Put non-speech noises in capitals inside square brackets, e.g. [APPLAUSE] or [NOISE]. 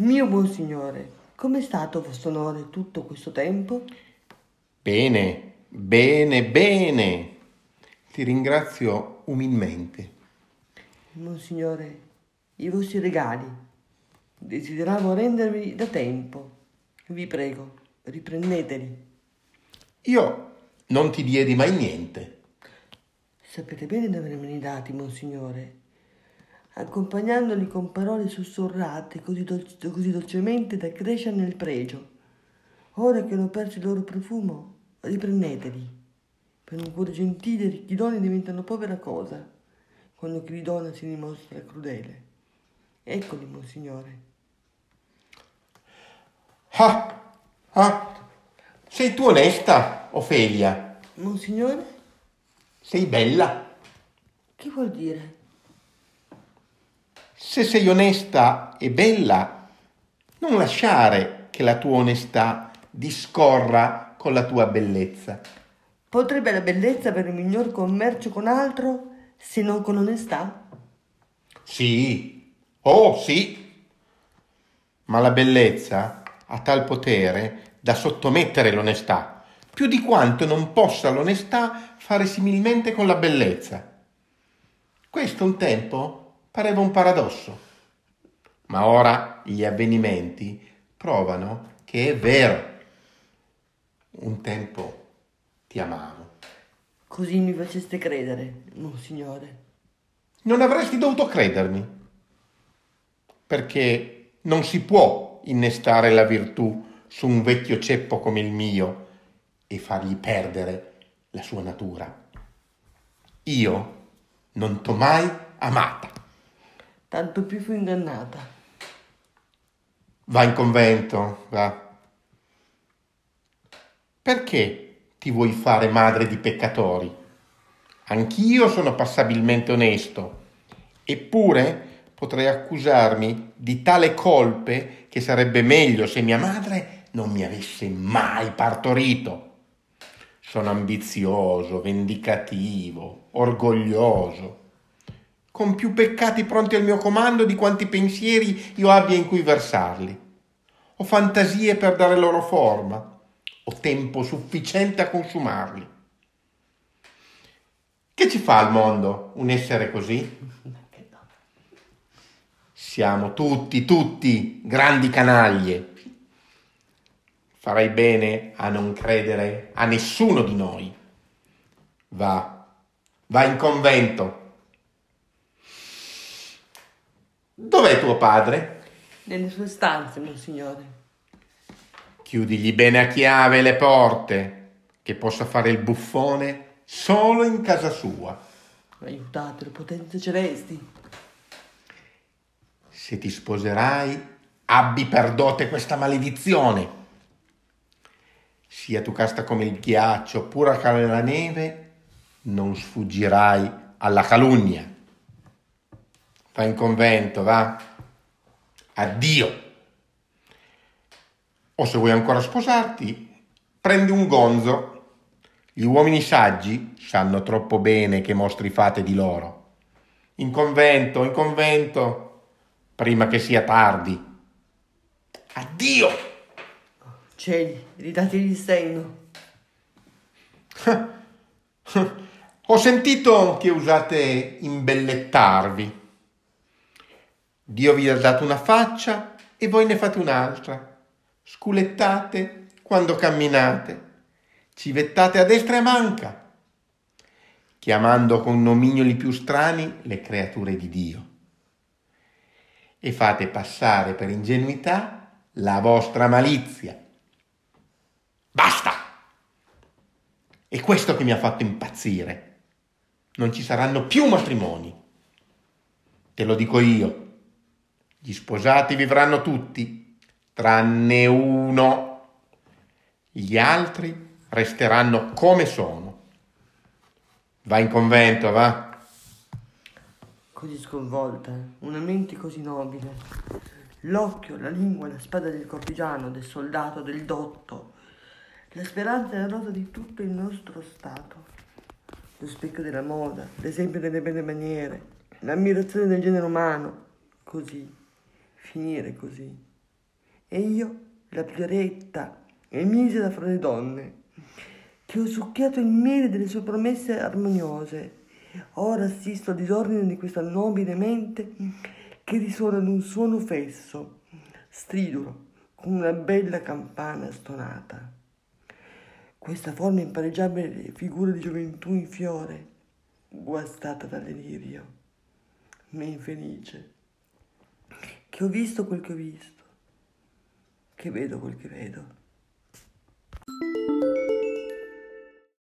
Mio buon signore, com'è stato vostro onore tutto questo tempo? Bene, bene, bene. Ti ringrazio umilmente. Monsignore, i vostri regali desideravo rendervi da tempo. Vi prego, riprendeteli. Io non ti diedi mai niente. Sapete bene di avermeli dati, Monsignore, accompagnandoli con parole sussurrate così, dolce, così dolcemente da crescere nel pregio. Ora che hanno perso il loro profumo, riprendeteli. Per un cuore gentile chi doni diventano povera cosa, quando chi li dona si dimostra crudele. Eccoli, Monsignore. Ah, ah, sei tu onesta, Ofelia? Monsignore? Sei bella? Che vuol dire? Se sei onesta e bella, non lasciare che la tua onestà discorra con la tua bellezza. Potrebbe la bellezza avere un miglior commercio con altro se non con onestà? Sì, oh sì, ma la bellezza ha tal potere da sottomettere l'onestà, più di quanto non possa l'onestà fare similmente con la bellezza. Questo un tempo pareva un paradosso, ma ora gli avvenimenti provano che è vero. Un tempo ti amavo. Così mi faceste credere, Monsignore. Non avresti dovuto credermi, perché non si può innestare la virtù su un vecchio ceppo come il mio e fargli perdere la sua natura. Io non t'ho mai amata. Tanto più fu ingannata. Va in convento, va. Perché ti vuoi fare madre di peccatori? Anch'io sono passabilmente onesto, eppure potrei accusarmi di tale colpe che sarebbe meglio se mia madre non mi avesse mai partorito. Sono ambizioso, vendicativo, orgoglioso, con più peccati pronti al mio comando di quanti pensieri io abbia in cui versarli. Ho fantasie per dare loro forma, ho tempo sufficiente a consumarli. Che ci fa al mondo un essere così? Siamo tutti, tutti grandi canaglie. Farai bene a non credere a nessuno di noi. Va, va in convento. Dov'è tuo padre? Nelle sue stanze, Monsignore. Chiudigli bene a chiave le porte, che possa fare il buffone solo in casa sua. Aiutatelo, potenze celesti. Se ti sposerai, abbi per dote questa maledizione. Sia tu casta come il ghiaccio, pura come la neve, non sfuggirai alla calunnia. Va in convento, va. Addio. O se vuoi ancora sposarti, prendi un gonzo. Gli uomini saggi sanno troppo bene che mostri fate di loro. In convento, in convento, prima che sia tardi. Addio! Cieli, ridategli il senno. [LAUGHS] Ho sentito che usate imbellettarvi. Dio vi ha dato una faccia e voi ne fate un'altra sculettate quando camminate, civettate a destra e a manca, chiamando con nomignoli più strani le creature di Dio. E fate passare per ingenuità la vostra malizia. Basta! È questo che mi ha fatto impazzire. Non ci saranno più matrimoni. Te lo dico io. Gli sposati vivranno tutti tranne uno. Gli altri resteranno come sono. Va in convento, va. Così sconvolta, una mente così nobile. L'occhio, la lingua, la spada del cortigiano, del soldato, del dotto. La speranza e la rosa di tutto il nostro Stato. Lo specchio della moda, l'esempio delle belle maniere, l'ammirazione del genere umano. Così, finire così. E io, la più eretta e misera fra le donne, che ho succhiato il miele delle sue promesse armoniose, ora assisto al disordine di questa nobile mente che risuona ad un suono fesso, stridolo, come una bella campana stonata. Questa forma impareggiabile figura di gioventù in fiore, guastata dal delirio, me infelice, che ho visto quel che ho visto, che vedo quel che vedo.